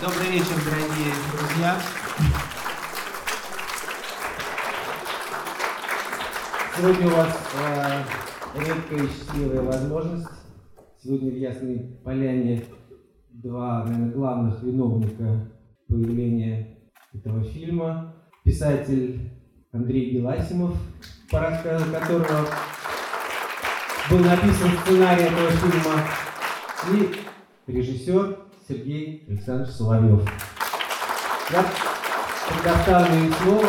Добрый вечер, дорогие друзья. Сегодня у вас э, редкая и счастливая возможность. Сегодня в Ясной Поляне два, наверное, главных виновника появления этого фильма. Писатель Андрей Геласимов, по рассказу которого был написан сценарий этого фильма, и режиссер Сергей Александрович Соловьев. Я предоставлю им слово,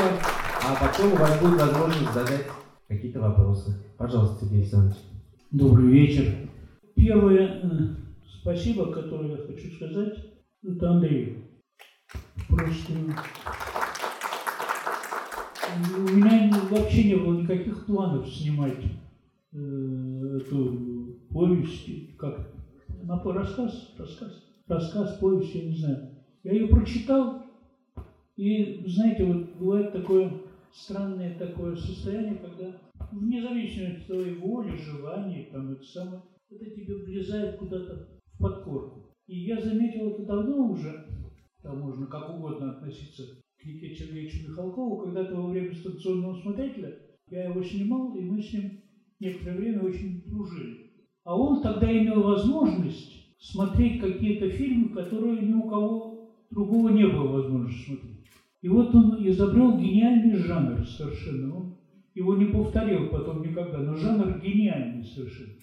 а потом у вас будет возможность задать какие-то вопросы. Пожалуйста, Сергей Александрович. Добрый вечер. Первое э, спасибо, которое я хочу сказать, это Андрею. Просто у меня вообще не было никаких планов снимать э, эту повесть, как на рассказ, рассказ, рассказ, повесть, я не знаю. Я ее прочитал, и, знаете, вот бывает такое странное такое состояние, когда вне зависимости от твоей воли, желания, там, это самое, это тебе влезает куда-то в подкорку. И я заметил это давно уже, там можно как угодно относиться к Никите Сергеевичу Михалкову, когда-то во время станционного смотрителя я его снимал, и мы с ним некоторое время очень дружили. А он тогда имел возможность смотреть какие-то фильмы, которые ни у кого другого не было возможности смотреть. И вот он изобрел гениальный жанр совершенно. Он его не повторил потом никогда, но жанр гениальный совершенно.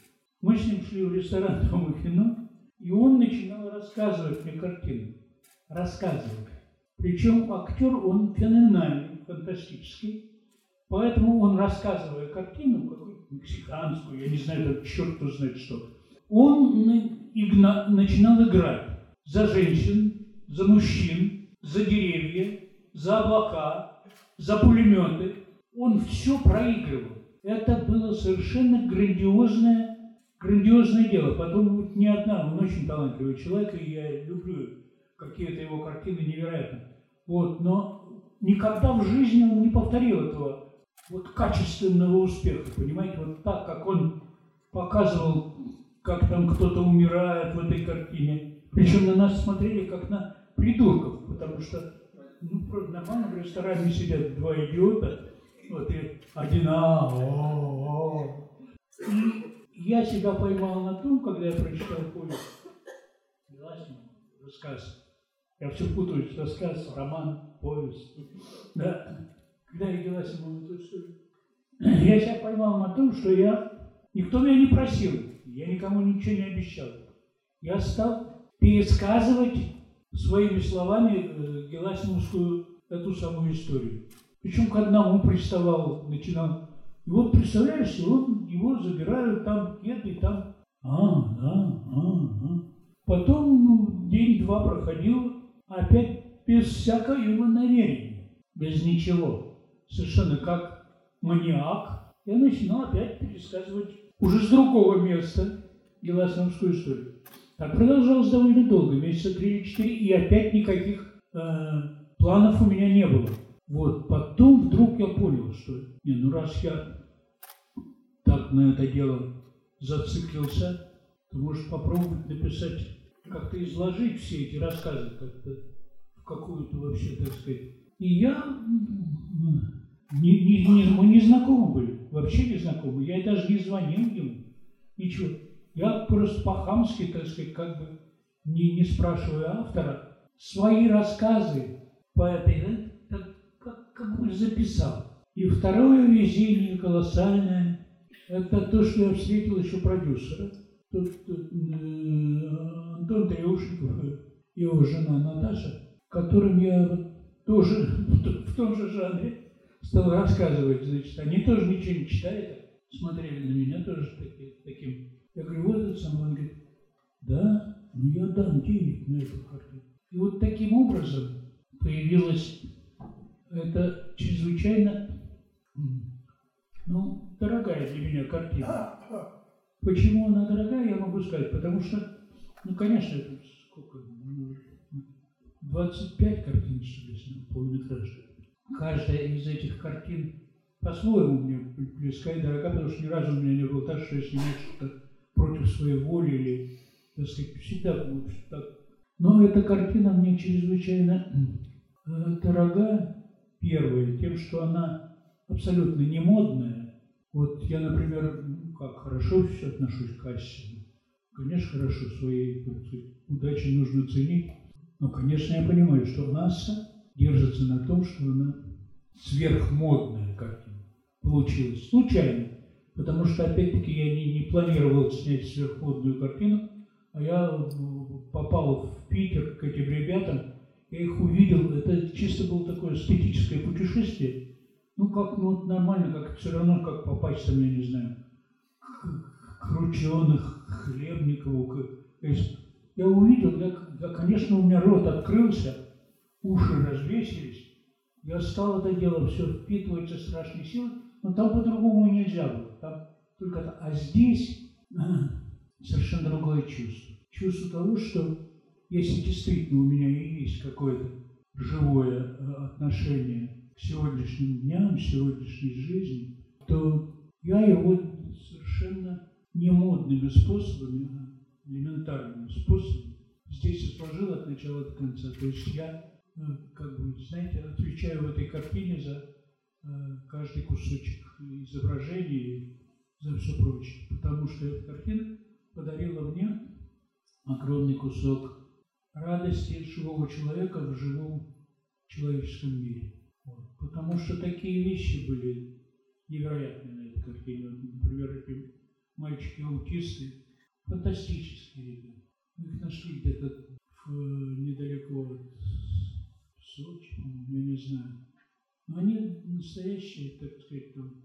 Мы с ним шли в ресторан «Дом и кино», и он начинал рассказывать мне картину. Рассказывать. Причем актер, он феноменальный, фантастический. Поэтому он, рассказывая картину, какую-то мексиканскую, я не знаю, черт знает что, он игна, начинал играть за женщин, за мужчин, за деревья, за облака, за пулеметы. Он все проигрывал. Это было совершенно грандиозное, грандиозное дело. Потом вот не одна, он очень талантливый человек, и я люблю какие-то его картины невероятно. Вот, но никогда в жизни он не повторил этого вот качественного успеха, понимаете, вот так, как он показывал, как там кто-то умирает в этой картине. Причем на нас смотрели как на придурков, потому что ну, в нормальном ресторане сидят два идиота, вот и один а, о, о. Я себя поймал на том, когда я прочитал повесть Геласимова, рассказ. Я все путаюсь, рассказ, роман, повесть. Да. Когда я Геласимов эту историю. Я себя поймал на том, что я, никто меня не просил, я никому ничего не обещал. Я стал пересказывать своими словами э, Геласимовскую эту самую историю. Причем к одному приставал, начинал. И вот представляешь, он, его забирают там где-то и там. А, да, а, а. Потом ну, день-два проходил, опять без всякого намерения, без ничего. Совершенно как маньяк. Я начинал опять пересказывать уже с другого места Геласимовскую историю. Так продолжалось довольно долго, месяца три или четыре, и опять никаких э, планов у меня не было. Вот, потом вдруг я понял, что, не, ну раз я так на это дело зациклился, то может попробовать написать, как-то изложить все эти рассказы как-то в какую-то вообще, так сказать. И я, не, не, не, мы не знакомы были, вообще не знакомы, я даже не звонил ему, ничего. Я просто по-хамски, так сказать, как бы не, не спрашивая автора, свои рассказы по этой, как, как, как бы записал. И второе везение колоссальное, это то, что я встретил еще продюсера. Тут, тут э, Антон Триушников и его жена Наташа, которым я тоже в, в том же жанре стал рассказывать. Значит, они тоже ничего не читают, смотрели на меня тоже таки, таким я говорю, вот это самое. Он говорит, да, ну я дам денег на эту картину. И вот таким образом появилась эта чрезвычайно, ну, дорогая для меня картина. Почему она дорогая, я могу сказать, потому что, ну, конечно, это сколько, 25 картин, что ли, полнометражных. Каждая из этих картин по-своему мне близка и дорога, потому что ни разу у меня не было так, что я снимаю что-то против своей воли или, так сказать, всегда так Но эта картина мне чрезвычайно э, дорога, первая, тем, что она абсолютно не модная. Вот я, например, ну, как хорошо все отношусь к кассе. Конечно, хорошо, свои удачи нужно ценить. Но, конечно, я понимаю, что Асса держится на том, что она сверхмодная картина. Получилась случайно. Потому что, опять-таки, я не, не планировал снять сверхмодную картину, а я попал в Питер к этим ребятам, я их увидел, это чисто было такое эстетическое путешествие. Ну, как, ну, нормально, как все равно, как попасть там, я не знаю, к, к Рученых, я увидел, я, я, конечно, у меня рот открылся, уши развесились, я стал это дело все впитывать со страшной силой, но там по-другому нельзя было. Там только это. А здесь совершенно другое чувство. Чувство того, что если действительно у меня и есть какое-то живое э, отношение к сегодняшним дням, сегодняшней жизни, то я его совершенно не модными способами, а элементарными способами здесь сложил от начала до конца. То есть я, как бы, знаете, отвечаю в этой картине за э, каждый кусочек изображения за все прочее. Потому что эта картина подарила мне огромный кусок радости живого человека в живом человеческом мире. Вот. Потому что такие вещи были невероятные на этой картине. Например, эти мальчики-аутисты, фантастические ребята. Мы их нашли где-то недалеко от Сочи, я не знаю. Но они настоящие, так сказать, там,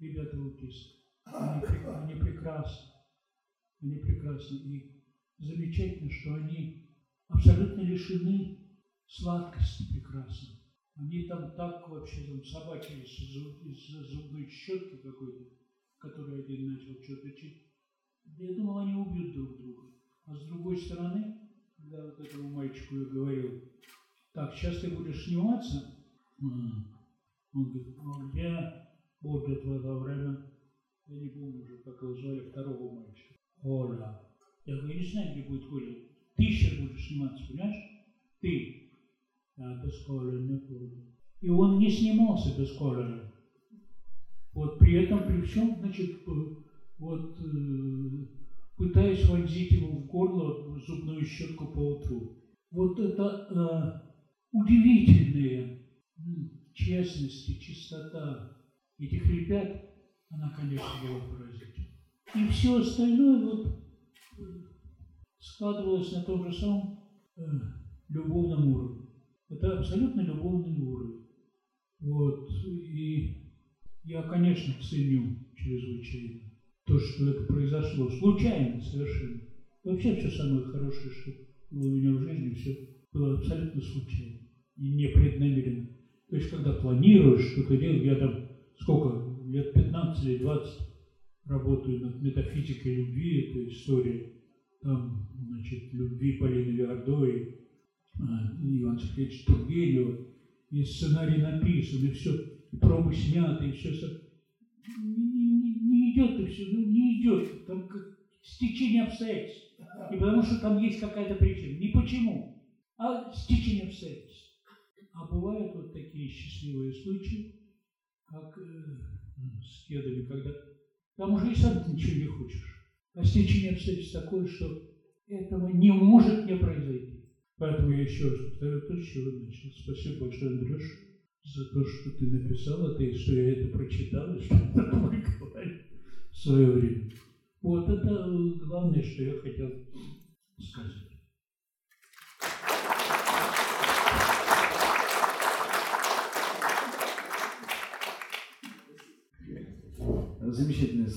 ребята-аутисты. Они, они прекрасны. Они прекрасны. И замечательно, что они абсолютно лишены сладкости прекрасной. Они там так вообще там собачились из-за зубной щетки какой-то, который один начал что-то чить. Я думал, они убьют друг друга. А с другой стороны, когда вот этому мальчику я говорил, так, сейчас ты будешь сниматься, он говорит, ну где будет в это время я не помню уже, как его звали, второго мальчика. Оля. Я говорю, я не знаю, где будет Оля. Ты сейчас будешь сниматься, понимаешь? Ты. Я без Коля не буду. И он не снимался без Коля. Вот при этом, при всем, значит, вот э, пытаясь вонзить ему в горло зубную щетку по утру. Вот это э, удивительная честность и чистота этих ребят, она, конечно, была поразительна. И все остальное вот э, складывалось на том же самом э, любовном уровне. Это абсолютно любовный уровень. Вот. И я, конечно, ценю чрезвычайно то, что это произошло. Случайно совершенно. Вообще все самое хорошее, что было у меня в жизни, все было абсолютно случайно непреднамеренно. То есть, когда планируешь что-то делать, я там сколько, лет 15 или 20 работаю над метафизикой любви, это история там, значит, любви Полины Виардой, а, Иван Сергеевич Тургенева, и сценарий написан, и все, и пробы сняты, и все. Не, не, не идет, и все, ну не идет, там как стечение обстоятельств. И потому что там есть какая-то причина. Не почему, а стечение обстоятельств. А бывают вот такие счастливые случаи, как э, с кедами, когда там уже и сам ты ничего не хочешь. А стечение обстоятельств такое, что этого не может не произойти. Поэтому я еще раз повторю то, с чего начал. Спасибо большое, Андрюш, за то, что ты написал это, и что я это прочитал, и что это опубликовали в свое время. Вот это главное, что я хотел сказать.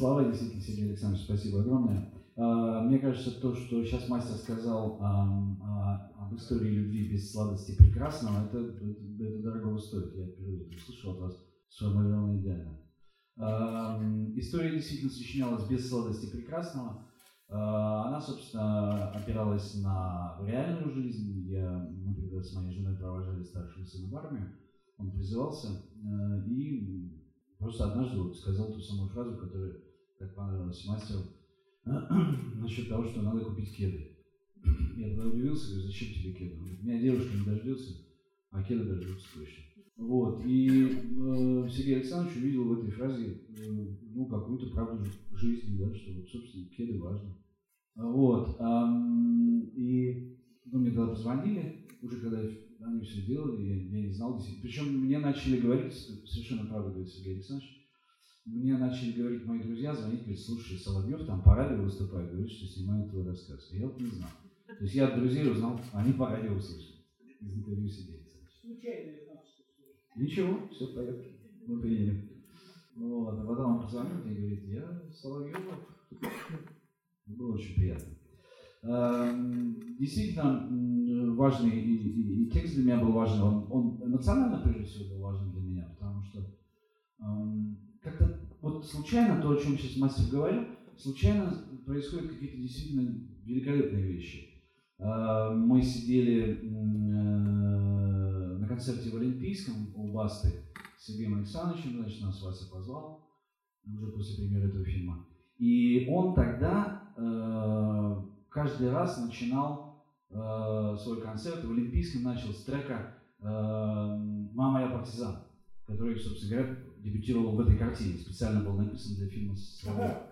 Слова, действительно, Сергей Александрович, спасибо огромное. А, мне кажется, то, что сейчас мастер сказал об истории любви без сладости прекрасного, это, это, дорого стоит. Я впервые услышал от вас, сформулировано идеально. История действительно сочинялась без сладости прекрасного. А, она, собственно, опиралась на реальную жизнь. Я, например, с моей женой провожали старшего сына в армию. Он призывался, э, и Просто однажды вот сказал ту самую фразу, которая так понравилась мастеру, насчет того, что надо купить кеды. Я тогда удивился, говорю, зачем тебе кеды? Он меня девушка не дождется, а кеды дождутся точно. Вот, и э, Сергей Александрович увидел в этой фразе, э, ну, какую-то правду жизни, да, что, вот, собственно, кеды важны. Вот, эм, и ну, мне тогда позвонили, уже когда они все делали, я, я не знал действительно. Причем мне начали говорить, совершенно правда говорит Сергей Александрович, мне начали говорить мои друзья, звонить, говорить, слушай, Соловьев там по радио выступает, говорит, что снимает твой рассказ. Я вот не знал. То есть я от друзей узнал, они по радио услышали из интервью Сергея Александровича. Ничего, все в порядке. Мы приедем. Вот, а потом он позвонил мне и говорит, я Соловьев. Было очень приятно. Эм, действительно важный и, и, и текст для меня был важен. Он, он эмоционально, прежде всего, был важен для меня, потому что эм, как-то вот случайно, то, о чем сейчас мастер говорил, случайно происходят какие-то действительно великолепные вещи. Э, мы сидели э, на концерте в Олимпийском у Басты с Сергеем Александровичем, значит, нас Вася позвал уже после премьеры этого фильма. И он тогда э, каждый раз начинал э, свой концерт в Олимпийском начал с трека «Мама, я партизан», который, собственно говоря, дебютировал в этой картине, специально был написан для фильма Соловьева.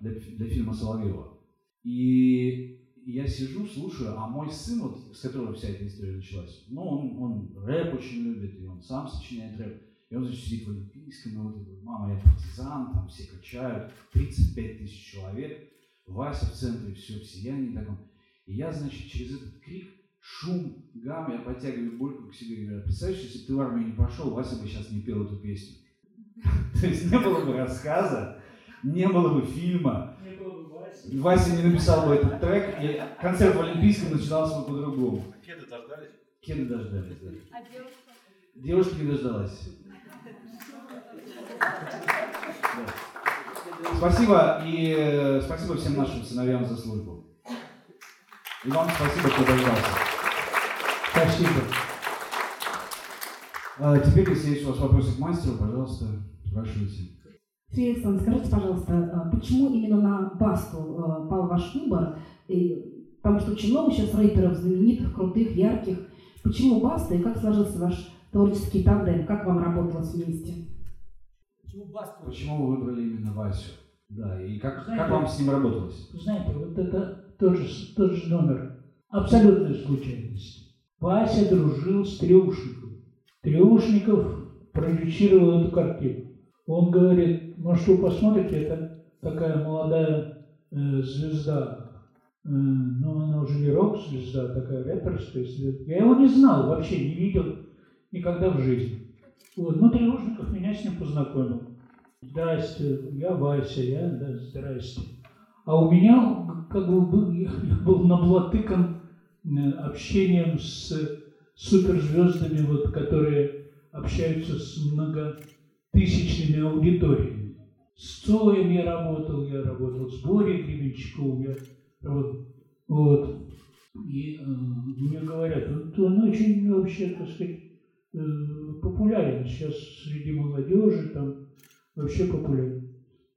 Для, для фильма Соловьева. И я сижу, слушаю, а мой сын, вот, с которого вся эта история началась, ну, он, он рэп очень любит, и он сам сочиняет рэп. И он, значит, сидит в Олимпийском, и вот этот, мама, я партизан, там все качают, 35 тысяч человек, Вася в центре, все в сиянии таком. И я, значит, через этот крик, шум, гам, я подтягиваю Борьку к себе и говорю, представляешь, если бы ты в армию не пошел, Вася бы сейчас не пел эту песню. То есть не было бы рассказа, не было бы фильма, Вася не написал бы этот трек, и концерт в Олимпийском начинался бы по-другому. Кеды дождались? Кеды дождались, да. А девушка? Девушка не дождалась. Спасибо и э, спасибо всем нашим сыновьям за службу. И вам спасибо, кто дождался. Спасибо. А, теперь, если есть у вас вопросы к мастеру, пожалуйста, спрашивайте. Сергей Александрович, скажите, пожалуйста, а почему именно на Басту а, пал ваш выбор? И, потому что очень много сейчас рэперов знаменитых, крутых, ярких. Почему Баста и как сложился ваш творческий тандем? Как вам работалось вместе? Почему Басту? Почему вы выбрали именно Васю? Да, и как, Знаете, как вам с ним работалось? Знаете, вот это тот же, тот же номер. Абсолютная случайность. Вася дружил с Треушником. Треушников продюсировал эту картину. Он говорит, может вы посмотрите, это такая молодая э, звезда, э, но она уже не рок-звезда, такая рэперская звезда. Я его не знал, вообще не видел никогда в жизни. Вот, ну Треушников меня с ним познакомил. Здрасте, я Вася, я, да, здрасте. А у меня как бы был, я был наблатыкан общением с суперзвездами, вот, которые общаются с многотысячными аудиториями. С Цоем я работал, я работал с Борей Гребенщиковым, я работал. Вот. И э, мне говорят, вот он очень вообще, так сказать, э, популярен сейчас среди молодежи, там вообще популярен.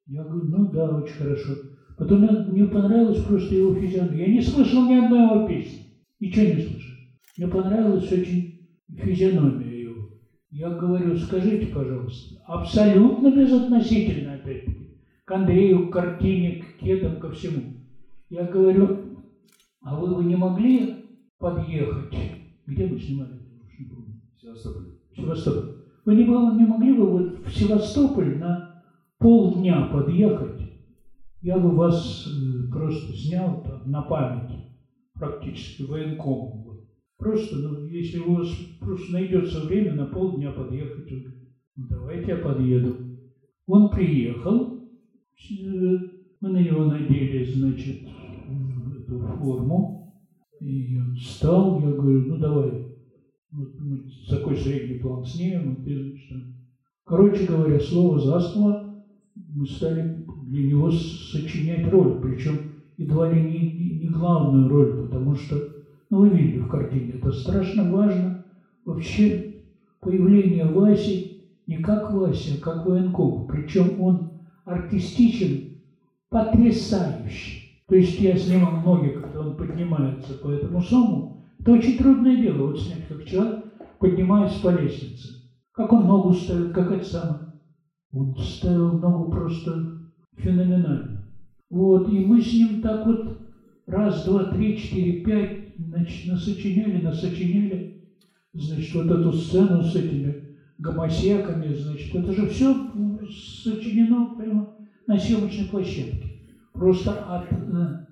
Я говорю, ну да, очень хорошо. Потом мне, понравилась просто его физиономия. Я не слышал ни одной его песни. Ничего не слышал. Мне понравилась очень физиономия его. Я говорю, скажите, пожалуйста, абсолютно безотносительно, опять-таки, к Андрею, к картине, к кедам, ко всему. Я говорю, а вы бы не могли подъехать? Где мы снимали? Севастополь. Севастополь. Вы не, не могли бы вот в Севастополь на полдня подъехать? Я бы вас э, просто снял там на память, практически военкомом. Вот. Просто, ну, если у вас просто найдется время на полдня подъехать, он говорит, ну, давайте я подъеду. Он приехал, э, мы на него надели, значит, эту форму, и он встал, я говорю, ну давай, вот мы такой средний план снимем, и ты, значит. Короче говоря, слово за слово мы стали для него сочинять роль, причем едва ли не, не- главную роль, потому что, ну вы видели в картине, это страшно важно. Вообще появление Васи не как Вася, а как военком. Причем он артистичен потрясающе. То есть я снимал многих, кто он поднимается по этому самому, это очень трудное дело, вот снять, как человек поднимается по лестнице. Как он ногу ставит, как это самое. Он ставил ногу просто феноменально. Вот, и мы с ним так вот раз, два, три, четыре, пять, значит, насочиняли, насочиняли, значит, вот эту сцену с этими гомосеками, значит, это же все сочинено прямо на съемочной площадке. Просто от, э,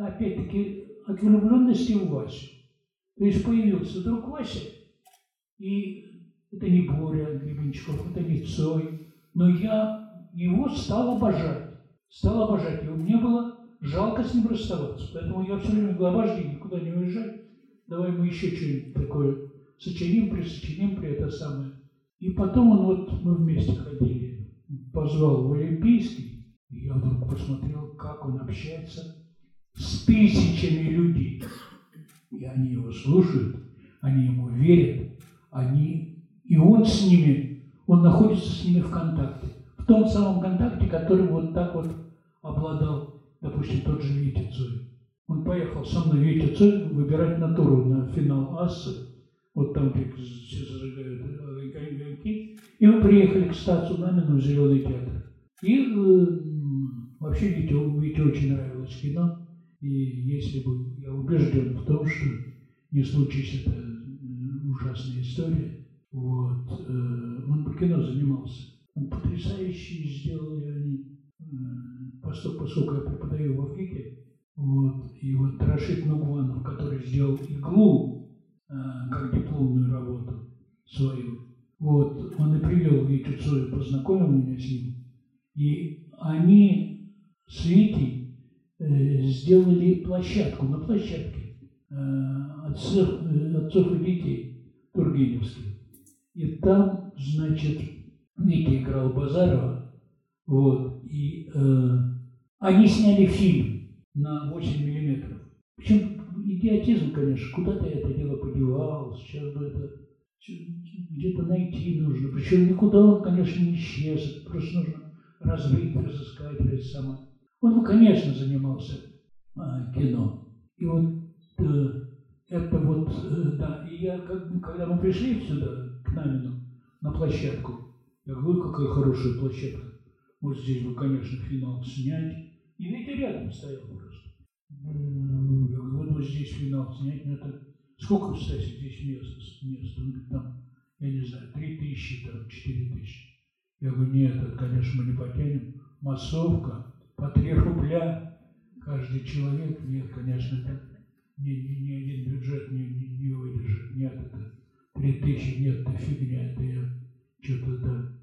опять-таки, от влюбленности в Васю. То есть появился друг Вася, и это не Боря Гребенщиков, это не Цой, но я его стал обожать. Стал обожать его. Мне было жалко с ним расставаться. Поэтому я все время говорю, обожди, никуда не уезжай. Давай мы еще что-нибудь такое сочиним, присочиним при это самое. И потом он вот, мы вместе ходили, позвал в Олимпийский, и я вдруг посмотрел, как он общается с тысячами людей. И они его слушают, они ему верят, они, и он с ними, он находится с ними в контакте. В том самом контакте, который вот так вот обладал, допустим, тот же Витя Цой. Он поехал со мной Витя Цой выбирать натуру на финал Ассы, вот там, где все зажигают огоньки, и мы приехали к Стацу Мамину в Зеленый театр. И э, вообще Вите, Вите очень нравилось кино, и если бы я убежден в том, что не случись это ужасная история, вот, э, он по кино занимался. Он потрясающе сделал, они, э, поскольку я преподаю в Африке, вот, и вот Рашид Нугванов, который сделал иглу э, как дипломную работу свою, вот, он и привел Витю Цоя, познакомил меня с ним, и они с Витей э, сделали площадку, на площадке отцов, отцов и детей Тургеневских. И там, значит, Витя играл Базарова, вот, и э, они сняли фильм на 8 миллиметров. Причем идиотизм, конечно, куда-то это дело подевал, сейчас бы это где-то найти нужно. Причем никуда он, конечно, не исчез, просто нужно развить, разыскать, самое. Он, конечно, занимался а, кино. И вот э, это вот, э, да, и я, как, когда мы пришли сюда, к Намину, на площадку, я говорю, какая хорошая площадка. Вот здесь бы, конечно, финал снять. И Витя рядом стоял просто. Я говорю, вот, вот здесь финал снять, но это... Сколько, кстати, здесь места? места? Он говорит, там, я не знаю, три тысячи, там, четыре тысячи. Я говорю, нет, это, конечно, мы не потянем. Массовка, по три рубля каждый человек. Нет, конечно, это ни, ни, ни один бюджет не, не, не выдержит. Нет, это три тысячи, нет, это фигня, это я что-то, да.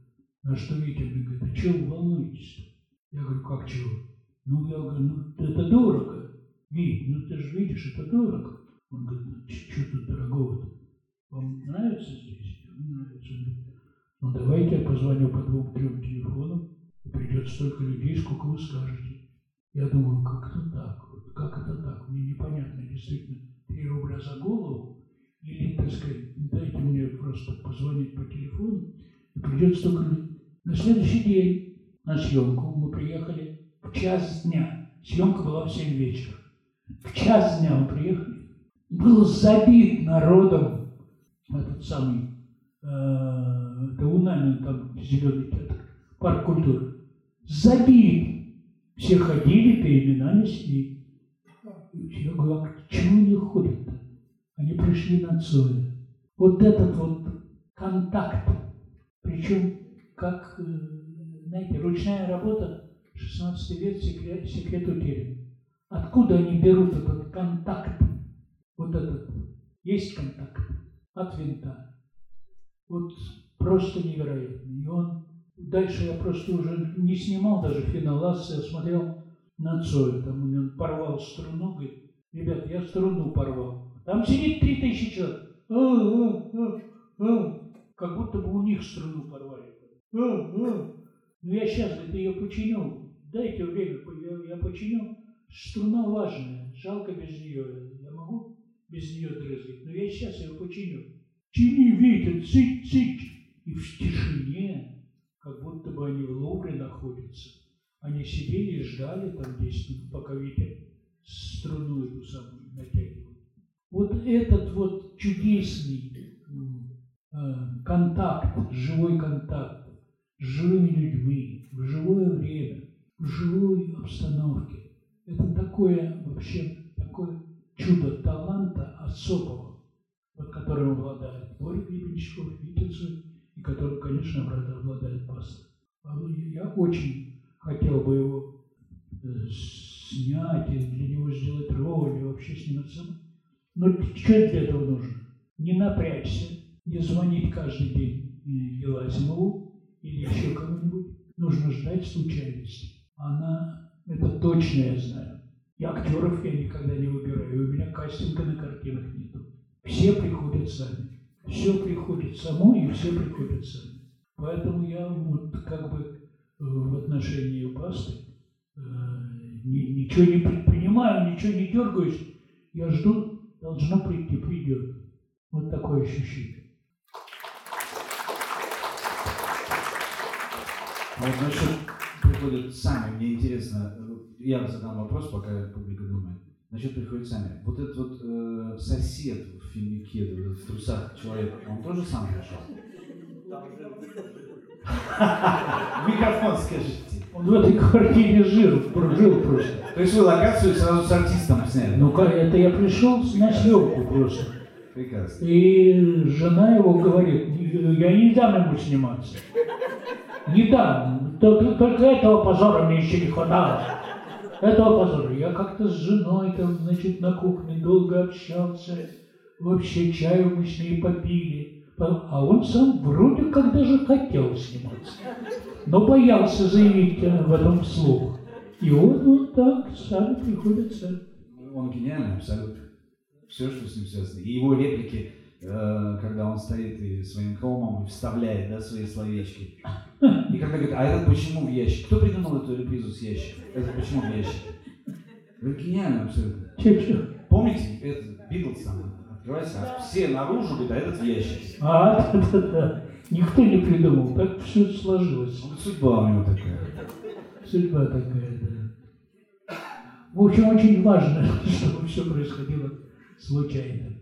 На что Витя мне говорит, а чего вы волнуетесь-то? Я говорю, как чего? Ну, я говорю, ну, это дорого. Вить, ну ты же видишь, это дорого. Он говорит, ну, что тут дорогого-то? Вам нравится здесь? Мне нравится. Ну, давайте я позвоню по двум-трем телефонам, и придет столько людей, сколько вы скажете. Я думаю, как это так? Как это так? Мне непонятно, действительно, 3 рубля за голову, или, так сказать, дайте мне просто позвонить по телефону, и придет столько людей. На следующий день на съемку мы приехали в час дня. Съемка была в 7 вечера. В час дня мы приехали. Был забит народом этот самый, э, это Унамин, там зеленый театр, парк культуры. Забит. Все ходили, переминались и я говорю, а чего они ходят-то? Они пришли на Цоя. Вот этот вот контакт, причем как, знаете, ручная работа, 16 век, секрет, секрет утерян. Откуда они берут этот контакт? Вот этот. Есть контакт от винта. Вот просто невероятно. И он, дальше я просто уже не снимал даже финал я смотрел на Цоя. Там он порвал струну, говорит, ребята, я струну порвал. Там сидит три тысячи человек. А, а, а, а. Как будто бы у них струну порвали. А, а. Ну я сейчас, говорит, ее починю. Дайте время, я, я починю. Струна важная, жалко без нее. Я могу без нее дрызгать, но я сейчас ее починю. Чини, Витя, цыть, цыть. И в тишине, как будто бы они в Лувре находятся. Они сидели и ждали там 10 минут, пока Витя струну эту самую натягивают. Вот этот вот чудесный э, контакт, живой контакт живыми людьми, в живое время, в живой обстановке, это такое вообще, такое чудо таланта особого, вот которым обладает Боря Гребенщиков, Витицу, и которым, конечно, обладает Пастор. Я очень хотел бы его э, снять и для него сделать роль и вообще сниматься. Но что для этого нужно? Не напрячься, не звонить каждый день Геласимову или еще кому-нибудь. Нужно ждать случайности. Она, это точно я знаю. И актеров я никогда не выбираю, у меня кастинга на картинах нету. Все приходят сами. Все приходит само, и все приходят сами. Поэтому я вот как бы э, в отношении пасты э, ничего не предпринимаю, ничего не дергаюсь. Я жду, должно прийти, придет. Вот такое ощущение. Вот насчет приходят сами, мне интересно, я задам вопрос, пока публика думает. Насчет приходят сами. Вот этот вот э, сосед в фильме вот этот в трусах человек, он тоже сам пришел? Микрофон скажите. Он в этой квартире жил, жил просто. То есть вы локацию сразу с артистом сняли? Ну, как это я пришел на съемку просто. Прекрасно. И жена его говорит, я не дам ему сниматься. Не дам. Только этого позора мне еще не хватало. Этого позора. Я как-то с женой там, значит, на кухне долго общался. Вообще чаю мы с ней попили. А он сам вроде как даже хотел сниматься. Но боялся заявить в этом вслух. И вот вот так сами приходят сами. Он гениальный абсолютно. Все, что с ним связано. И его реплики Э, когда он стоит и своим хромом вставляет да, свои словечки. И когда говорит, а этот почему в ящик? Кто придумал эту репризу с ящиком? Это почему в ящике? Это гениально абсолютно. Че-че? Помните, это Битлз там открывается, а все наружу, говорит, а этот в ящике. А, да-да-да. Никто не придумал, так все сложилось. Вот судьба у него такая. Судьба такая, да. В общем, очень важно, чтобы все происходило случайно.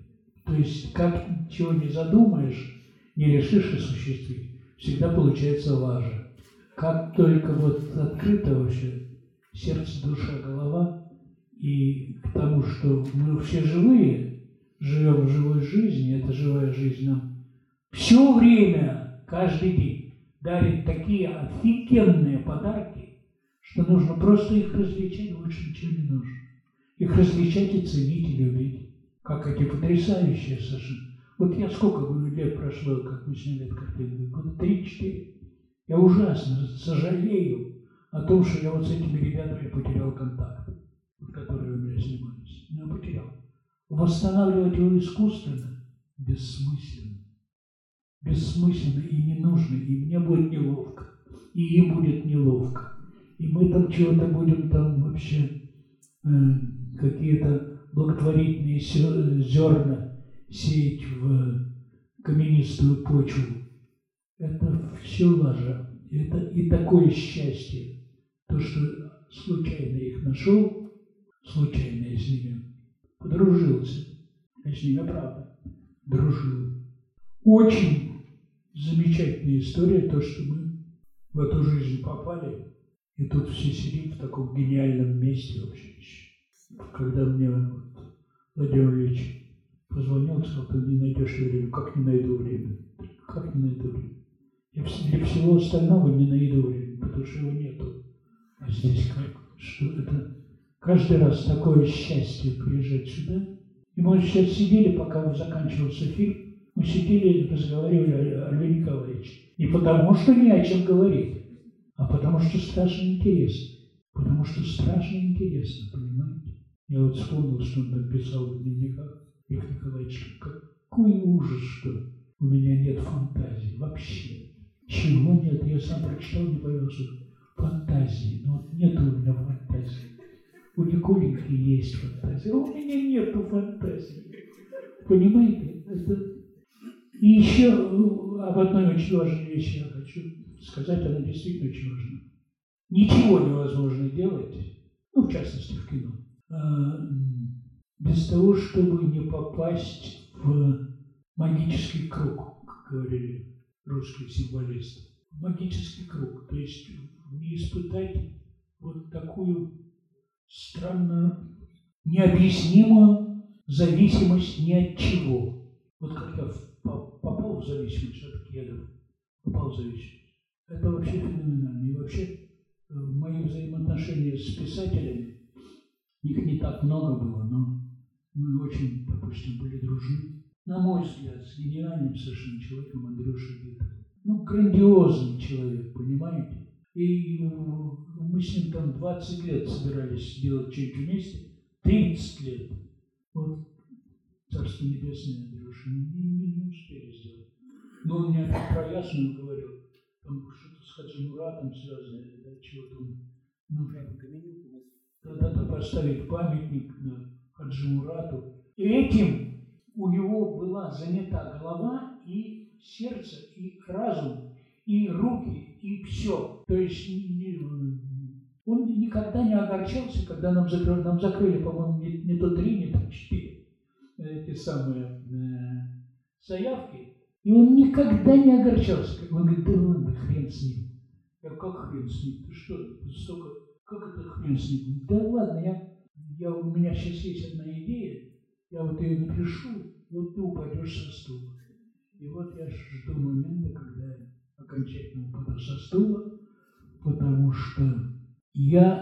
То есть, как чего не задумаешь, не решишь осуществить, всегда получается лажа. Как только вот открыто вообще сердце, душа, голова, и к тому, что мы все живые, живем в живой жизни, эта живая жизнь нам все время, каждый день дарит такие офигенные подарки, что нужно просто их различать, больше ничего не нужно. Их различать и ценить и любить. Как эти потрясающие совершенно. Вот я сколько лет прошло, как мы сняли эту картину? Год три-четыре. Я ужасно сожалею о том, что я вот с этими ребятами потерял контакт, которые у меня снимались. Но я потерял. Восстанавливать его искусственно бессмысленно. Бессмысленно и не нужно. И мне будет неловко. И им будет неловко. И мы там чего-то будем там вообще э, какие-то благотворительные зерна сеять в каменистую почву. Это все лажа. Это и такое счастье. То, что случайно их нашел, случайно я с ними подружился. Я с ними, правда, дружил. Очень замечательная история, то, что мы в эту жизнь попали, и тут все сидим в таком гениальном месте вообще когда мне вот, Владимир Ильич позвонил, сказал, ты не найдешь время. Как не найду время? Как не найду время? Я для всего остального не найду время, потому что его нету. А здесь как? Что это? Каждый раз такое счастье приезжать сюда. И мы сейчас сидели, пока заканчивался фильм, мы сидели и разговаривали о Льве Николаевиче. Не потому, что не о чем говорить, а потому, что страшно интересно. Потому что страшно интересно, понимаете? Я вот вспомнил, что он написал в дневниках, Лев Николаевич, какой ужас, что у меня нет фантазии вообще. Чего нет? Я сам прочитал, не понял, фантазии. Но вот нет у меня фантазии. У Николеньки есть фантазия, а у меня нету фантазии. Понимаете? Это... И еще об одной очень важной вещи я хочу сказать, она действительно очень важна. Ничего невозможно делать, ну, в частности, в кино без того, чтобы не попасть в магический круг, как говорили русские символисты. Магический круг, то есть не испытать вот такую странную, необъяснимую зависимость ни от чего. Вот как я попал в зависимость от кедов, попал в зависимость. Это вообще феноменально. И вообще э, мои взаимоотношения с писателями, их не так много было, но мы очень, допустим, были дружны. На мой взгляд, с гениальным совершенно человеком Андрюшей Гитовым. Ну, грандиозный человек, понимаете? И мы с ним там 20 лет собирались делать что-нибудь вместе. 30 лет. Вот Царство Небесное, Андрюша, не, не, успели сделать. Но он мне про ясную говорил, там что-то с Хаджимуратом связано, да, чего-то он нужно да-да-да, поставить памятник на Хаджимурату. И этим у него была занята голова и сердце, и разум, и руки, и все. То есть он никогда не огорчался, когда нам закрыли, нам закрыли по-моему, не, не то три, не то четыре эти самые э, заявки. И он никогда не огорчался. Он говорит, да ладно, хрен с ним. Я как хрен с ним? Ты что, столько, как это хрен с ним? Да ладно, я, я, у меня сейчас есть одна идея, я вот ее напишу, вот ты упадешь со стула. И вот я жду момента, когда я окончательно упаду со стула, потому что я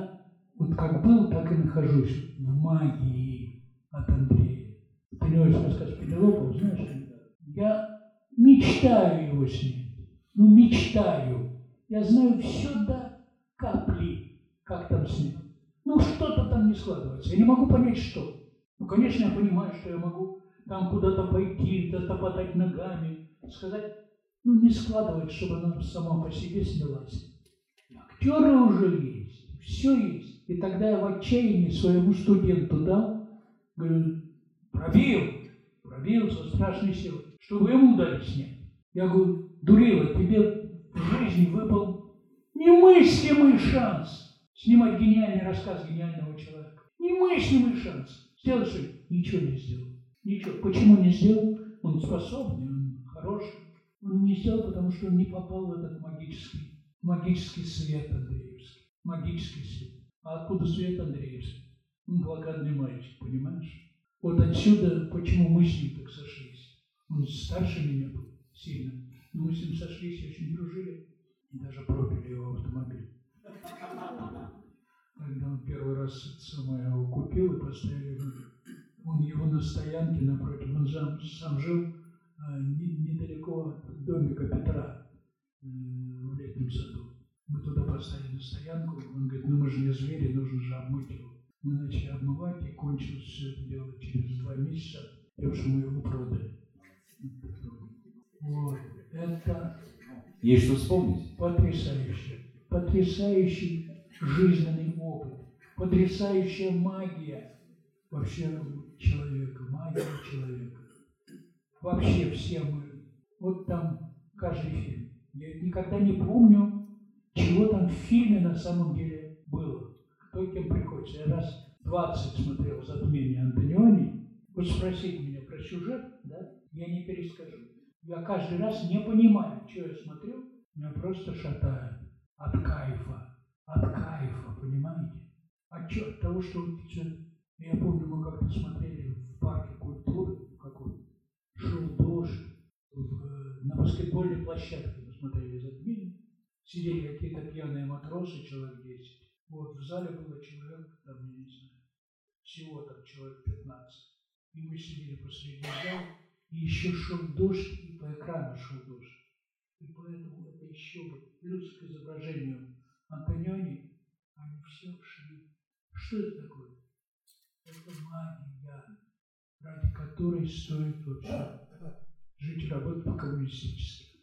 вот как был, так и нахожусь в магии от Андрея. Ты не очень рассказ Пенелопов, знаешь, я мечтаю его снять. Ну, мечтаю. Я знаю все до капли, как там снять. Ну, что-то там не складывается. Я не могу понять, что. Ну, конечно, я понимаю, что я могу там куда-то пойти, затопотать ногами, сказать, ну, не складывается, чтобы она сама по себе снялась. Актеры уже есть, все есть. И тогда я в отчаянии своему студенту дал, говорю, пробил, пробил со страшной силой чтобы ему дали снять. Я говорю, Дурила, тебе в жизни выпал немыслимый шанс снимать гениальный рассказ гениального человека. Немыслимый шанс. Сделать что Ничего не сделал. Ничего. Почему не сделал? Он способный, он хороший. Он не сделал, потому что он не попал в этот магический, магический свет Андреевский. Магический свет. А откуда свет Андреевский? Он блокадный мальчик, понимаешь? Вот отсюда, почему мы с ним так сошлись. Он старше меня был сильно. Но мы с ним сошлись и очень дружили. И даже пропили его автомобиль. Когда он первый раз самое его купил и поставили, он его на стоянке напротив, он сам, сам жил а, не, недалеко от домика Петра э, в летнем саду. Мы туда поставили стоянку, он говорит, ну мы же не звери, нужно же обмыть его. Мы начали обмывать, и кончилось все это дело через два месяца, потому что мы его продали. Вот. Это есть что вспомнить. Потрясающе. Потрясающий жизненный опыт. Потрясающая магия вообще человека. Магия человека. Вообще все мы. Вот там каждый фильм. Я никогда не помню, чего там в фильме на самом деле было. Кто кем приходится. Я раз 20 смотрел «Затмение Антониони». Вот спросить меня про сюжет, да, я не перескажу. Я каждый раз не понимаю, что я смотрю, меня просто шатает от кайфа, от кайфа, понимаете? От того, что вот, я помню, мы как-то смотрели в парке культуры какой шел дождь, в, на баскетбольной площадке мы смотрели затмение, сидели какие-то пьяные матросы, человек 10. Вот в зале было человек, там, я не знаю, всего там человек 15. И мы сидели посреди зала, и еще шел дождь, и по экрану шел дождь. И поэтому это еще плюс к изображению Антониони, они все шли. Что это такое? Это магия, ради которой стоит вообще жить и работать по-коммунистически.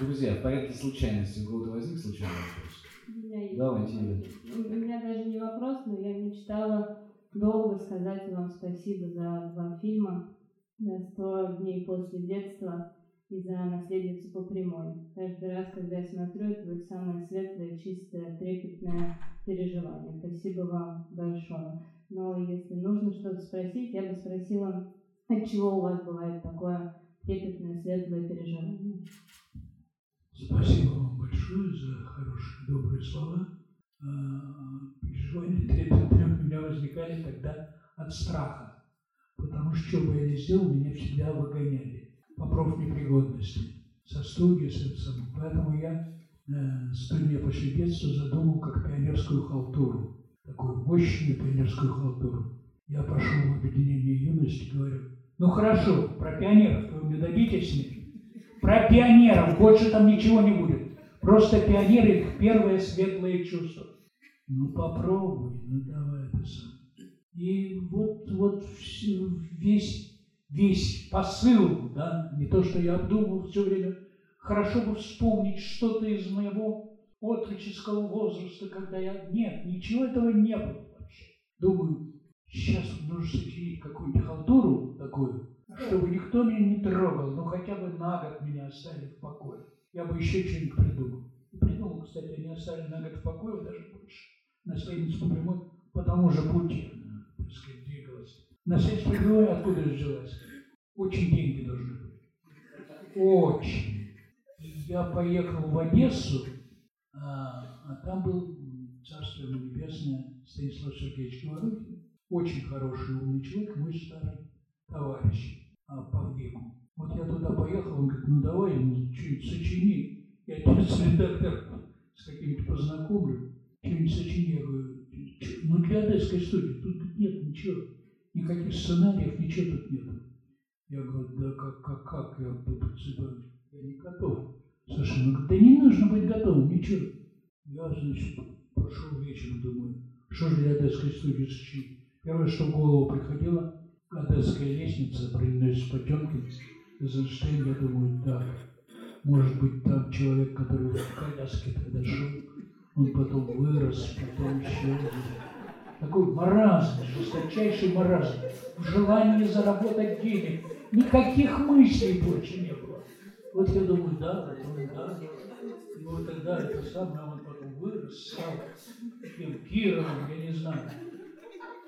Друзья, в порядке случайности у кого-то возник случайный вопрос? Давайте, Юля. У меня даже не вопрос, но я мечтала долго сказать вам спасибо за два фильма. «100 дней после детства» и за наследницу по прямой. Каждый раз, когда я смотрю, это будет самое светлое, чистое, трепетное переживание. Спасибо вам большое. Но если нужно что-то спросить, я бы спросила, от чего у вас бывает такое трепетное, светлое переживание? Спасибо вам большое за хорошие, добрые слова. А, переживания трепетные у меня возникали тогда от страха, потому что, что бы я ни сделал, меня всегда выгоняли по профнепригодности, со студии, с этим. Поэтому я э, с тремя после детства задумал как пионерскую халтуру, такую мощную пионерскую халтуру. Я пошел в объединение юности говорю, ну хорошо, про пионеров вы мне дадите снять? Про пионеров, больше там ничего не будет. Просто пионеры, их первое светлое чувство. Ну попробуй, ну давай это сам. И вот, вот весь, весь посыл, да, не то, что я обдумывал все время, хорошо бы вспомнить что-то из моего отроческого возраста, когда я... Нет, ничего этого не было вообще. Думаю, сейчас нужно сочинить какую-нибудь халтуру такую, чтобы никто меня не трогал, но хотя бы на год меня оставили в покое. Я бы еще что-нибудь придумал. И придумал, кстати, они оставили на год в покое, даже больше. Наследница по прямой по тому же пути, так сказать, двигалась. По прямой откуда взялась? Очень деньги должны быть. Очень. Я поехал в Одессу, а, а там был царство небесное Станислав Сергеевич Говорухин. Очень хороший умный человек, мой старый товарищ а, по веку. Вот я туда поехал, он говорит, ну давай ему что-нибудь сочини. Я отец редактор с каким-то познакомлю, что-нибудь сочини. Я говорю, ну для одесской студии тут нет ничего, никаких сценариев, ничего тут нет. Я говорю, да как, как, как, я, я не готов. Слушай, ну да не нужно быть готовым, ничего. Я, значит, пошел вечером, думаю, что же для одесской студии сочинить. Первое, что в голову приходило, Одесская лестница, принес Потемкин, Эйзенштейн, я думаю, да, может быть, там человек, который в коляске тогда шел, он потом вырос, потом еще такой маразм, жесточайший маразм, желание заработать денег, никаких мыслей больше не было. Вот я думаю, да, потом да. И вот тогда это самое, он потом вырос, стал таким Кировым, я не знаю.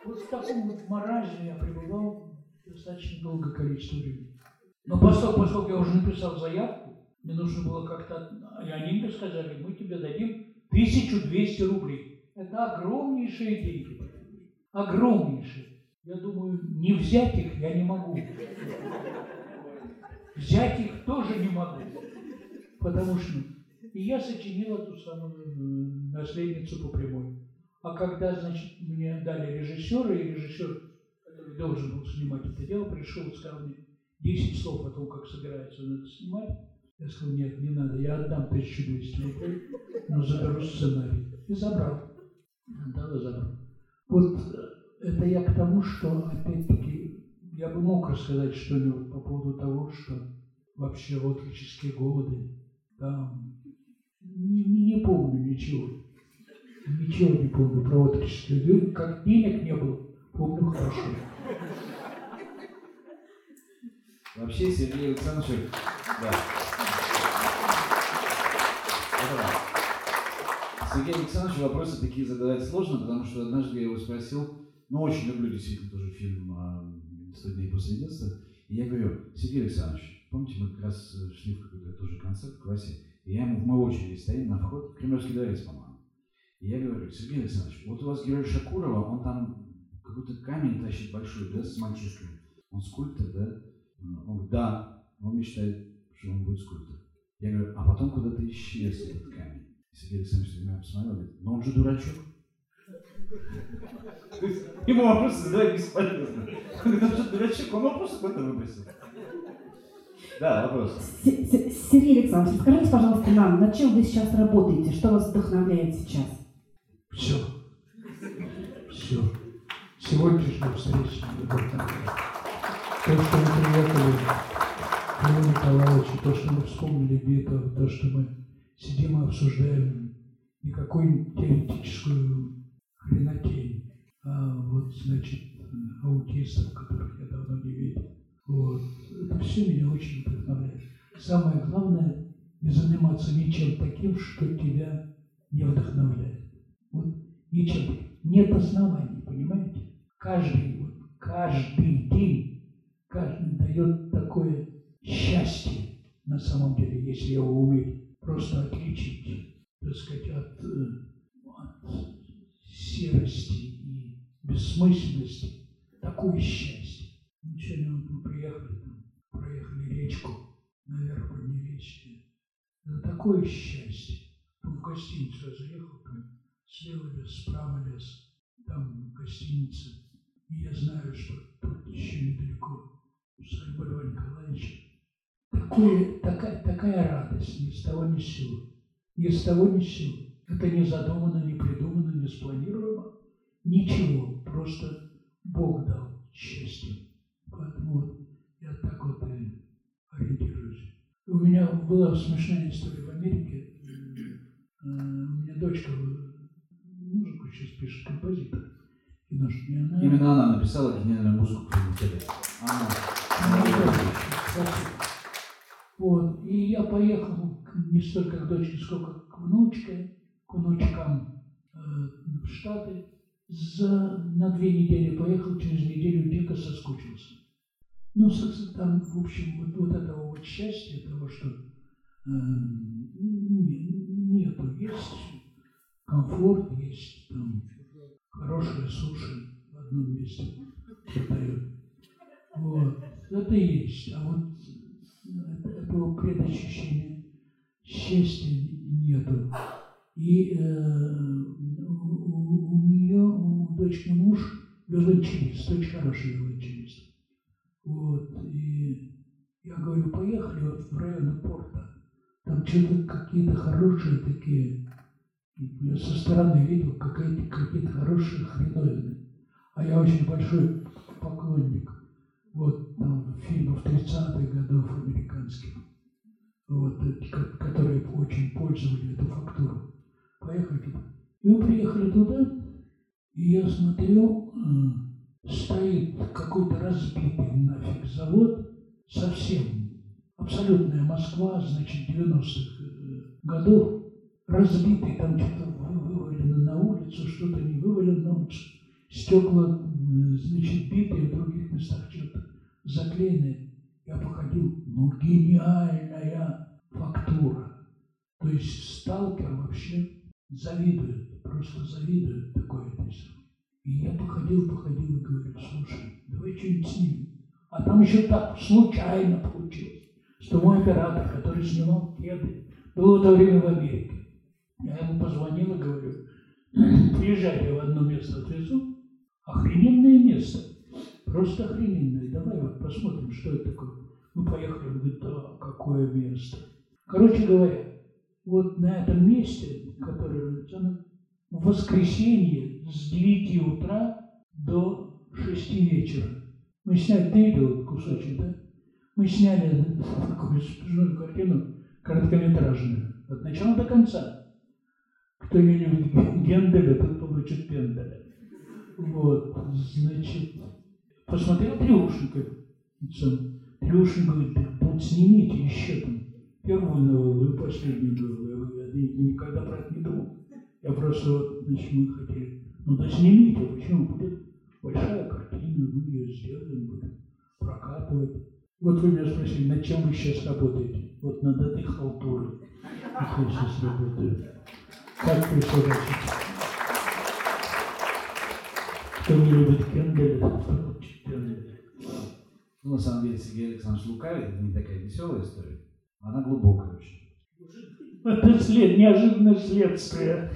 Вот в таком вот маразме я пребывал достаточно долгое количество времени. Но поскольку, поскольку я уже написал заявку, мне нужно было как-то... И они мне сказали, мы тебе дадим 1200 рублей. Это огромнейшие деньги. Огромнейшие. Я думаю, не взять их я не могу. Взять их тоже не могу. Потому что... И я сочинил эту самую наследницу по прямой. А когда, значит, мне дали режиссера, и режиссер, который должен был снимать это дело, пришел и сказал мне 10 слов о том, как собирается он это снимать, я сказал, нет, не надо, я отдам 1200 рублей, но заберу сценарий. И забрал. Отдал и забрал. Вот э, это я к тому, что, опять-таки, я бы мог рассказать что-нибудь по поводу того, что вообще в отроческие годы, там, не, не, помню ничего. Ничего не помню про отроческие годы. Как денег не было, помню хорошо. Вообще, Сергей Александрович, да. Сергей Александрович вопросы такие задавать сложно, потому что однажды я его спросил, ну, очень люблю действительно тоже фильм «100 дней после детства», и я говорю, Сергей Александрович, помните, мы как раз шли в какой-то тоже концерт в классе, и я ему в моей очереди стоим на вход в Кремлевский дворец, по-моему. И я говорю, Сергей Александрович, вот у вас герой Шакурова, он там какой-то камень тащит большой, да, с мальчишками. Он скульптор, да? Он говорит, да, он мечтает, что он будет скульптор. Я говорю, а потом куда-то исчез этот камень. Сергей Александрович на меня посмотрел, говорит, но он же дурачок. Ему вопросы задавать бесполезно. Он говорит, он же дурачок, он вопросы куда-то выбросил. Да, вопрос. Сергей Александрович, скажите, пожалуйста, нам, над чем вы сейчас работаете? Что вас вдохновляет сейчас? Все. Все. Сегодняшняя встреча. То, что мы приехали Льву Николаевичу, то, что мы вспомнили Битова, то, что мы сидим и обсуждаем не какую-нибудь теоретическую хренотень, а вот, значит, аутистов, которых я давно не видел. Вот. Это все меня очень вдохновляет. самое главное не заниматься ничем таким, что тебя не вдохновляет. Вот ничем. Нет оснований, понимаете? Каждый, вот, каждый день, каждый дает такое счастье на самом деле, если его уметь просто отличить, так сказать, от, э, от серости и бессмысленности. Такое счастье. Такая, радость ни с того ни с сего. Ни с того ни с сего. Это не задумано, не придумано, не спланировано. Ничего. Просто Бог дал счастье. Поэтому вот я так вот и ориентируюсь. У меня была смешная история в Америке. Э, У меня дочка музыку сейчас пишет, композитор киношный. Она... Именно она написала гениальную музыку к тебе. Я поехал не столько к дочке, сколько к внучке, к внучкам э, в Штаты. За, на две недели поехал, через неделю дико соскучился. Ну, там, в общем, вот, вот этого вот счастья, того, что э, не- нету. Есть комфорт, есть там хорошие суши в одном месте продают. Вот. Это есть. А вот этого предощущения счастья нету. И э, у, у нее, у дочки муж виолончелист, очень хороший виолончелист. Вот. И я говорю, поехали вот в район порта. Там что-то какие-то хорошие такие, я со стороны видел, какие-то какие хорошие хреновины. А я очень большой поклонник вот там фильмов 30-х годов американских, вот, ко- которые очень пользовали эту фактуру. Поехали. И мы приехали туда, и я смотрю, э, стоит какой-то разбитый нафиг завод, совсем, абсолютная Москва, значит, 90-х э, годов, разбитый, там что-то вы- вывалено на улицу, что-то не вывалено стекла, значит, битые, в других местах что-то заклеены. Я походил, ну, гениальная фактура. То есть сталкер вообще завидует, просто завидует этой самой. И я походил, походил и говорю, слушай, давай что-нибудь снимем. А там еще так случайно получилось, что мой оператор, который снимал кеды, был в это время в Америке. Я ему позвонил и говорю, приезжай, я в одно место отвезу. Охрененное место. Просто охрененное. Давай вот посмотрим, что это такое. Мы поехали, он говорит, да, какое место. Короче говоря, вот на этом месте, которое в воскресенье с 9 утра до 6 вечера. Мы сняли, ты видел кусочек, да? Мы сняли такую смешную картину, короткометражную, от начала до конца. Кто не любит Генделя, тот получит Пенделя. Вот, значит, посмотрел Триушников. Триушник говорит, вот снимите еще там первую новеллу и последнюю новеллу. Я я никогда про это не думал. Я просто вот, значит, мы хотели, ну да снимите, почему будет большая картина, мы ее сделаем, будем прокатывать. Вот вы меня спросили, над чем вы сейчас работаете? Вот над этой халтурой. Вот я сейчас работаю. Как пришло дальше? Кто не любит Кенделя. Ну, на самом деле, Сергей Александрович лукавит, это не такая веселая история. Она глубокая очень. Это след, неожиданное следствие.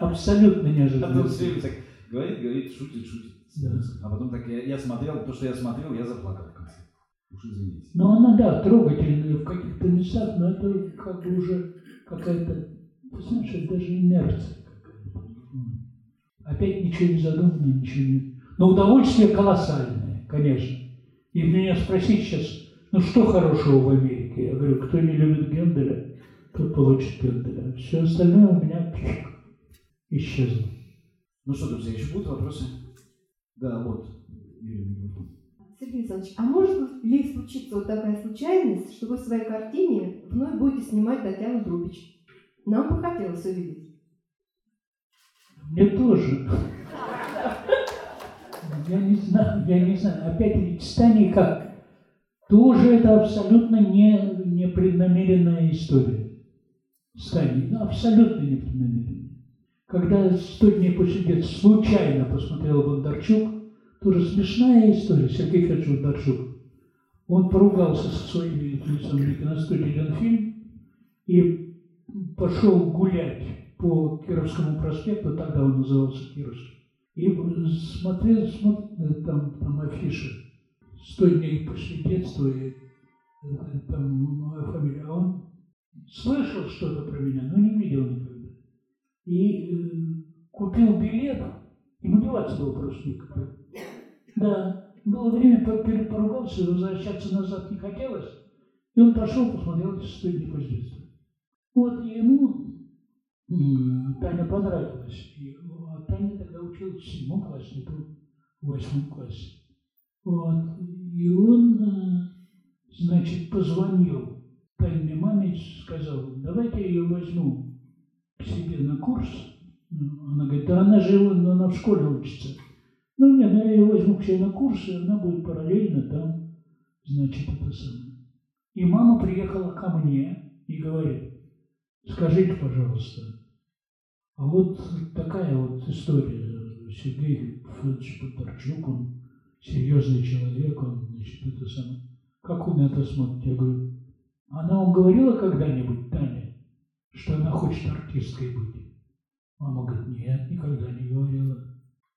Абсолютно неожиданное следствие. говорит, говорит, шутит, шутит. Да. А потом так я, я смотрел, то, что я смотрел, я заплакал в конце. Уж извините. Ну, она, да, трогательная в каких-то местах, но это как бы уже какая-то, ты знаешь, это даже инерция какая-то. Опять ничего не задумано, ничего не... Но удовольствие колоссальное, конечно. И меня спросить сейчас, ну что хорошего в Америке? Я говорю, кто не любит Генделя, тот получит Генделя. Все остальное у меня исчезло. Ну что, друзья, еще будут вопросы? Да, вот. Сергей Александрович, а может ли случиться вот такая случайность, что вы в своей картине вновь будете снимать Татьяну Друбич? Нам бы хотелось увидеть. Мне тоже. Я не знаю, я не знаю. Опять-таки, читание как? Тоже это абсолютно не, непреднамеренная история. Стани, ну, абсолютно непреднамеренная. Когда сто дней после детства случайно посмотрел Бондарчук, тоже смешная история, Сергей Федорович Бондарчук. Он поругался со своими лицами на киностудии «Ленфильм» и пошел гулять по Кировскому проспекту, тогда он назывался Кировский, и смотрел, смотрел там, там афиши «Сто дней после детства» и э, там моя фамилия. А он слышал что-то про меня, но не видел никогда. И э, купил билет, ему деваться было просто никогда. Да, было время, поругался, возвращаться назад не хотелось, и он пошел, посмотрел «Сто дней после детства». Вот, и ему Таня понравилась. И, а Таня тогда училась в седьмом классе, это в восьмом классе. Вот. И он, э, значит, позвонил Таниной маме, сказал, давайте я ее возьму к себе на курс. Она говорит, да она же но она в школе учится. Ну нет, ну я ее возьму к себе на курс, и она будет параллельно там, значит, это самое. И мама приехала ко мне и говорит, скажите, пожалуйста, а вот такая вот история. Сергей Федорович Бондарчук, он серьезный человек, он, значит, это самое. Как он это смотрит? Я говорю, она вам говорила когда-нибудь, Таня, что она хочет артисткой быть? Мама говорит, нет, никогда не говорила.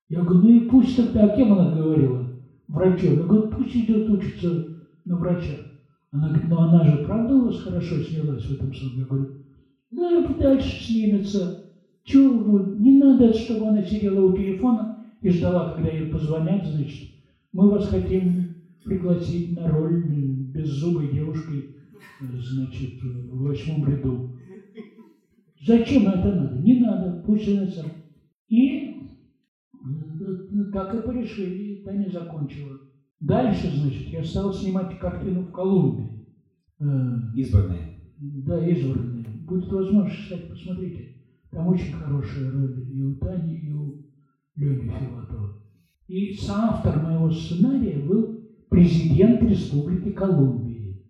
Я говорю, ну и пусть тогда, а кем она говорила? Врачом. Я говорю, пусть идет учиться на врача. Она говорит, ну она же правда у вас хорошо снялась в этом самом? Я говорю, ну и дальше снимется. Чего не надо, чтобы она сидела у телефона и ждала, когда ей позвонят, значит, мы вас хотим пригласить на роль беззубой девушки, значит, в восьмом ряду. Зачем это надо? Не надо, пусть она сам. И так и порешили, Таня закончила. Дальше, значит, я стал снимать картину в Колумбии. Э, избранные. Да, избранные. Будет возможность, кстати, посмотрите. Там очень хорошая роль и у Тани, и у Лени Филатова. И соавтор моего сценария был президент Республики Колумбии.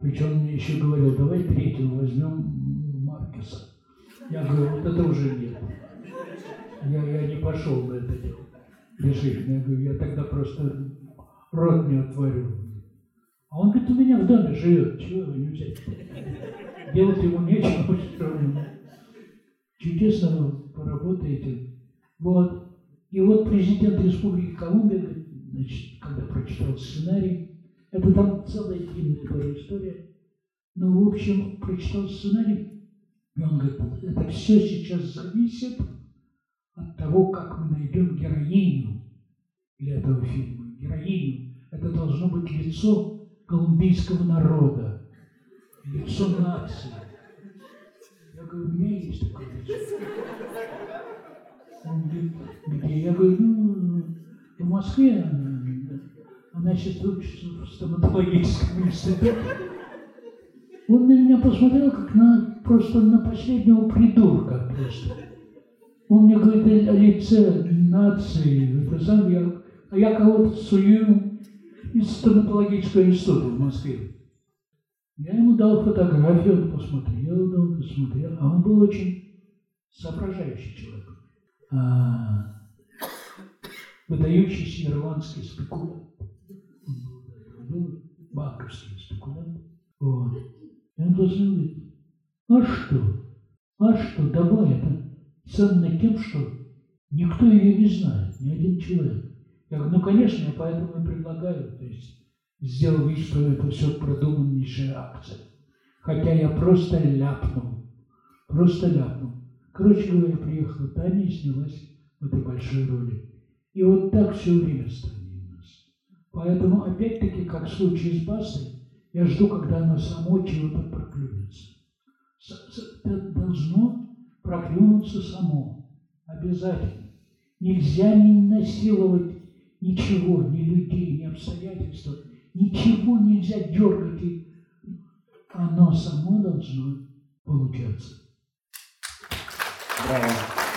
Причем он мне еще говорил, давай третьего возьмем Маркеса. Я говорю, вот это уже нет. Я, я не пошел на это дело. Решить. Я говорю, я тогда просто рот не отворю. А он говорит, у меня в доме живет, чего его не взять? Делать ему нечего, трудно чудесно вы поработаете. Вот. И вот президент Республики Колумбия, значит, когда прочитал сценарий, это там целая длинная тоже история, но, в общем, прочитал сценарий, и он говорит, это все сейчас зависит от того, как мы найдем героиню для этого фильма. Героиню. Это должно быть лицо колумбийского народа, лицо нации. Я говорю, у меня есть такое лицо. Он говорит? Я говорю, ну, в Москве она сейчас учится в стоматологическом институте. Он на меня посмотрел, как на просто на последнего придурка просто. Он мне говорит о лице нации, это сам я, а я кого-то сую из стоматологического института в Москве. Я ему дал фотографию, он посмотрел, долго смотрел, а он был очень соображающий человек. А, выдающийся ирландский спекулянт. Он был банковский спекулянт. Вот. И он говорит, а что? А что, давай, это ценно тем, что никто ее не знает, ни один человек. Я говорю, ну, конечно, я поэтому и предлагаю. То есть сделал вид, что это все продуманнейшая акция. Хотя я просто ляпнул. Просто ляпнул. Короче говоря, приехала Таня и снялась в этой большой роли. И вот так все время станет у нас. Поэтому, опять-таки, как в случае с Бастой, я жду, когда она само чего-то проклюнется. Это должно проклюнуться само. Обязательно. Нельзя не насиловать ничего, ни людей, ни обстоятельств, ничего нельзя дергать, и оно само должно получаться. Браво.